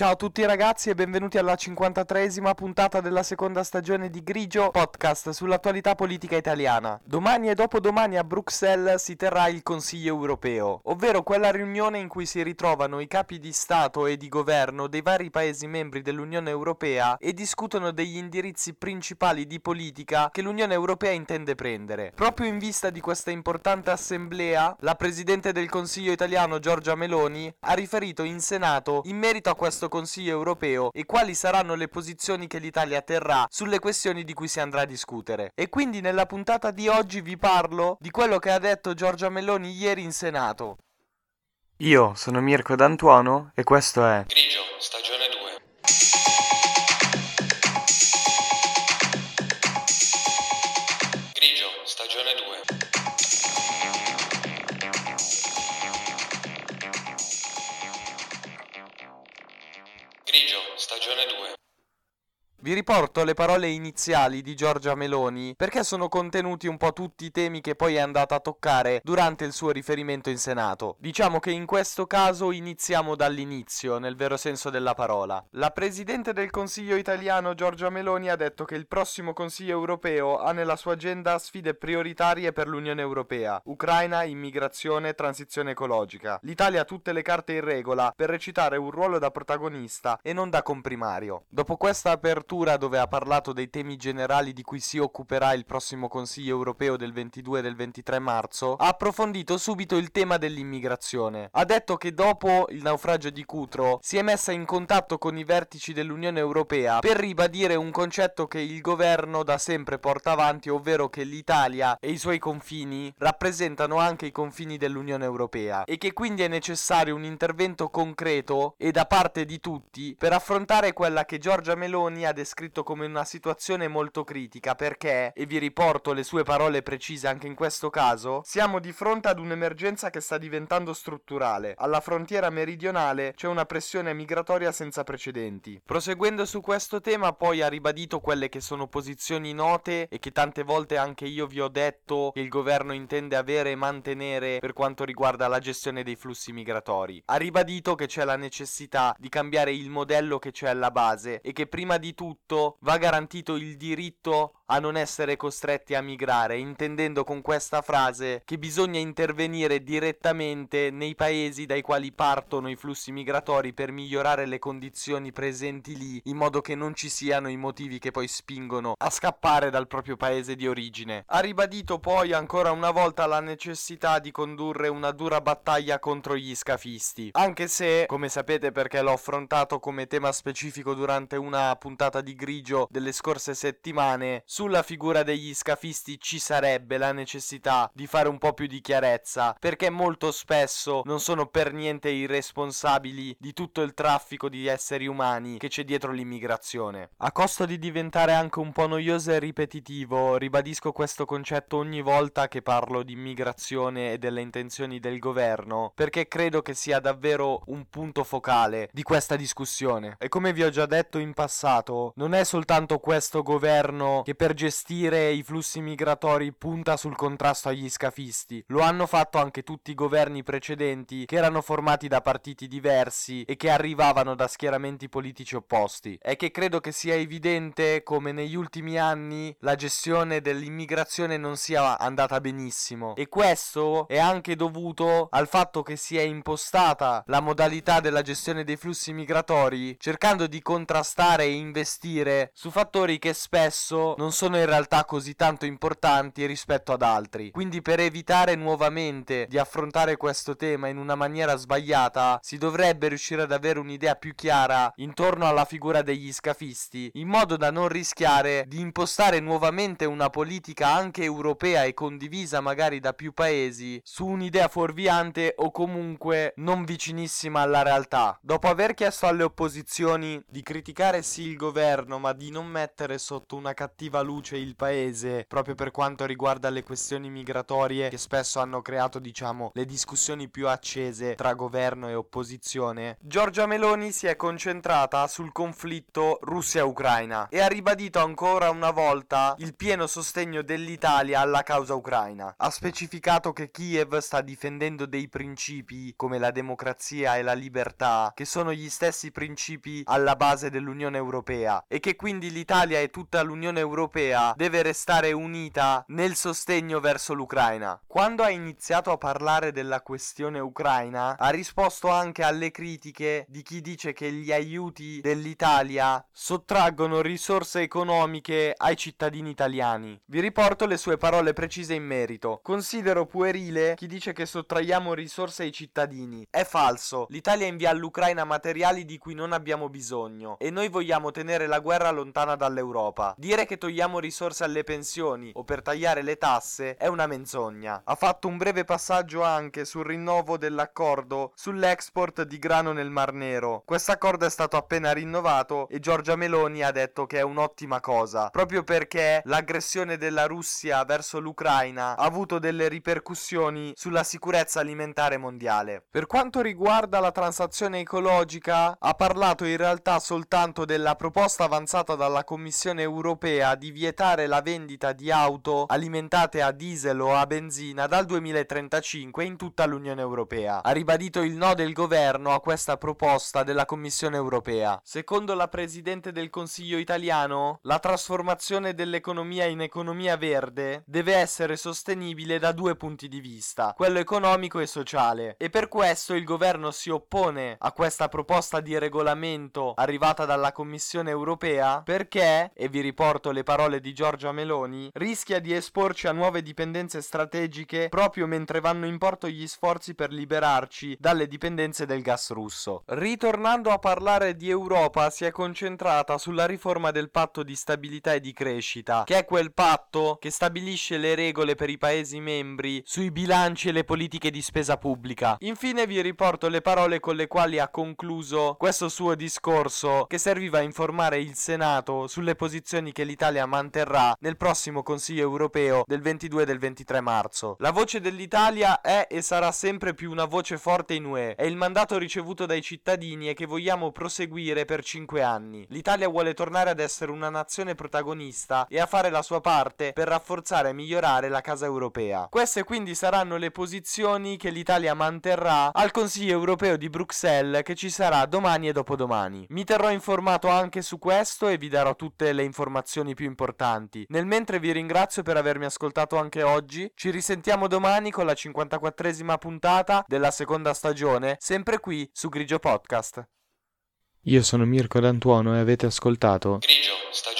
Ciao a tutti ragazzi e benvenuti alla 53esima puntata della seconda stagione di Grigio, podcast sull'attualità politica italiana. Domani e dopodomani a Bruxelles si terrà il Consiglio europeo, ovvero quella riunione in cui si ritrovano i capi di Stato e di governo dei vari Paesi membri dell'Unione Europea e discutono degli indirizzi principali di politica che l'Unione Europea intende prendere. Proprio in vista di questa importante assemblea, la Presidente del Consiglio italiano Giorgia Meloni ha riferito in Senato in merito a questo Consiglio europeo e quali saranno le posizioni che l'Italia terrà sulle questioni di cui si andrà a discutere. E quindi nella puntata di oggi vi parlo di quello che ha detto Giorgia Meloni ieri in Senato. Io sono Mirko D'Antuono e questo è Grigio, stagione 2. Grigio, stagione 2. Vi riporto le parole iniziali di Giorgia Meloni perché sono contenuti un po' tutti i temi che poi è andata a toccare durante il suo riferimento in Senato. Diciamo che in questo caso iniziamo dall'inizio, nel vero senso della parola. La Presidente del Consiglio italiano Giorgia Meloni ha detto che il prossimo Consiglio europeo ha nella sua agenda sfide prioritarie per l'Unione Europea, Ucraina, immigrazione, transizione ecologica. L'Italia ha tutte le carte in regola per recitare un ruolo da protagonista e non da comprimario. Dopo questa apertura dove ha parlato dei temi generali di cui si occuperà il prossimo Consiglio europeo del 22 e del 23 marzo, ha approfondito subito il tema dell'immigrazione. Ha detto che dopo il naufragio di Cutro si è messa in contatto con i vertici dell'Unione Europea per ribadire un concetto che il governo da sempre porta avanti, ovvero che l'Italia e i suoi confini rappresentano anche i confini dell'Unione Europea e che quindi è necessario un intervento concreto e da parte di tutti per affrontare quella che Giorgia Meloni ha descritto come una situazione molto critica perché, e vi riporto le sue parole precise anche in questo caso, siamo di fronte ad un'emergenza che sta diventando strutturale. Alla frontiera meridionale c'è una pressione migratoria senza precedenti. Proseguendo su questo tema poi ha ribadito quelle che sono posizioni note e che tante volte anche io vi ho detto che il governo intende avere e mantenere per quanto riguarda la gestione dei flussi migratori. Ha ribadito che c'è la necessità di cambiare il modello che c'è alla base e che prima di tutto va garantito il diritto a non essere costretti a migrare, intendendo con questa frase che bisogna intervenire direttamente nei paesi dai quali partono i flussi migratori per migliorare le condizioni presenti lì, in modo che non ci siano i motivi che poi spingono a scappare dal proprio paese di origine. Ha ribadito poi ancora una volta la necessità di condurre una dura battaglia contro gli scafisti, anche se, come sapete perché l'ho affrontato come tema specifico durante una puntata di grigio delle scorse settimane, sulla figura degli scafisti ci sarebbe la necessità di fare un po' più di chiarezza, perché molto spesso non sono per niente irresponsabili di tutto il traffico di esseri umani che c'è dietro l'immigrazione. A costo di diventare anche un po' noioso e ripetitivo, ribadisco questo concetto ogni volta che parlo di immigrazione e delle intenzioni del governo, perché credo che sia davvero un punto focale di questa discussione. E come vi ho già detto in passato, non è soltanto questo governo che per gestire i flussi migratori punta sul contrasto agli scafisti, lo hanno fatto anche tutti i governi precedenti che erano formati da partiti diversi e che arrivavano da schieramenti politici opposti. È che credo che sia evidente come negli ultimi anni la gestione dell'immigrazione non sia andata benissimo e questo è anche dovuto al fatto che si è impostata la modalità della gestione dei flussi migratori cercando di contrastare e investire su fattori che spesso non sono in realtà così tanto importanti rispetto ad altri. Quindi per evitare nuovamente di affrontare questo tema in una maniera sbagliata, si dovrebbe riuscire ad avere un'idea più chiara intorno alla figura degli scafisti, in modo da non rischiare di impostare nuovamente una politica anche europea e condivisa magari da più paesi su un'idea fuorviante o comunque non vicinissima alla realtà. Dopo aver chiesto alle opposizioni di criticare sì il governo, ma di non mettere sotto una cattiva luce luce il paese proprio per quanto riguarda le questioni migratorie che spesso hanno creato, diciamo, le discussioni più accese tra governo e opposizione, Giorgia Meloni si è concentrata sul conflitto Russia-Ucraina e ha ribadito ancora una volta il pieno sostegno dell'Italia alla causa ucraina. Ha specificato che Kiev sta difendendo dei principi come la democrazia e la libertà, che sono gli stessi principi alla base dell'Unione Europea e che quindi l'Italia e tutta l'Unione Europea deve restare unita nel sostegno verso l'Ucraina. Quando ha iniziato a parlare della questione ucraina, ha risposto anche alle critiche di chi dice che gli aiuti dell'Italia sottraggono risorse economiche ai cittadini italiani. Vi riporto le sue parole precise in merito. Considero puerile chi dice che sottraiamo risorse ai cittadini. È falso. L'Italia invia all'Ucraina materiali di cui non abbiamo bisogno e noi vogliamo tenere la guerra lontana dall'Europa. Dire che togliamo risorse alle pensioni o per tagliare le tasse è una menzogna. Ha fatto un breve passaggio anche sul rinnovo dell'accordo sull'export di grano nel Mar Nero. Questo accordo è stato appena rinnovato e Giorgia Meloni ha detto che è un'ottima cosa, proprio perché l'aggressione della Russia verso l'Ucraina ha avuto delle ripercussioni sulla sicurezza alimentare mondiale. Per quanto riguarda la transazione ecologica, ha parlato in realtà soltanto della proposta avanzata dalla Commissione europea di vietare la vendita di auto alimentate a diesel o a benzina dal 2035 in tutta l'Unione Europea. Ha ribadito il no del governo a questa proposta della Commissione europea. Secondo la Presidente del Consiglio italiano, la trasformazione dell'economia in economia verde deve essere sostenibile da due punti di vista, quello economico e sociale, e per questo il governo si oppone a questa proposta di regolamento arrivata dalla Commissione europea perché, e vi riporto le parole di Giorgia Meloni, rischia di esporci a nuove dipendenze strategiche proprio mentre vanno in porto gli sforzi per liberarci dalle dipendenze del gas russo. Ritornando a parlare di Europa, si è concentrata sulla riforma del patto di stabilità e di crescita, che è quel patto che stabilisce le regole per i Paesi membri sui bilanci e le politiche di spesa pubblica. Infine vi riporto le parole con le quali ha concluso questo suo discorso che serviva a informare il Senato sulle posizioni che l'Italia manterrà nel prossimo Consiglio europeo del 22 e del 23 marzo. La voce dell'Italia è e sarà sempre più una voce forte in UE. È il mandato ricevuto dai cittadini e che vogliamo proseguire per cinque anni. L'Italia vuole tornare ad essere una nazione protagonista e a fare la sua parte per rafforzare e migliorare la casa europea. Queste quindi saranno le posizioni che l'Italia manterrà al Consiglio europeo di Bruxelles che ci sarà domani e dopodomani. Mi terrò informato anche su questo e vi darò tutte le informazioni più importanti. Nel mentre vi ringrazio per avermi ascoltato anche oggi. Ci risentiamo domani con la 54esima puntata della seconda stagione, sempre qui su Grigio Podcast. Io sono Mirko D'Antuono e avete ascoltato Grigio, stagione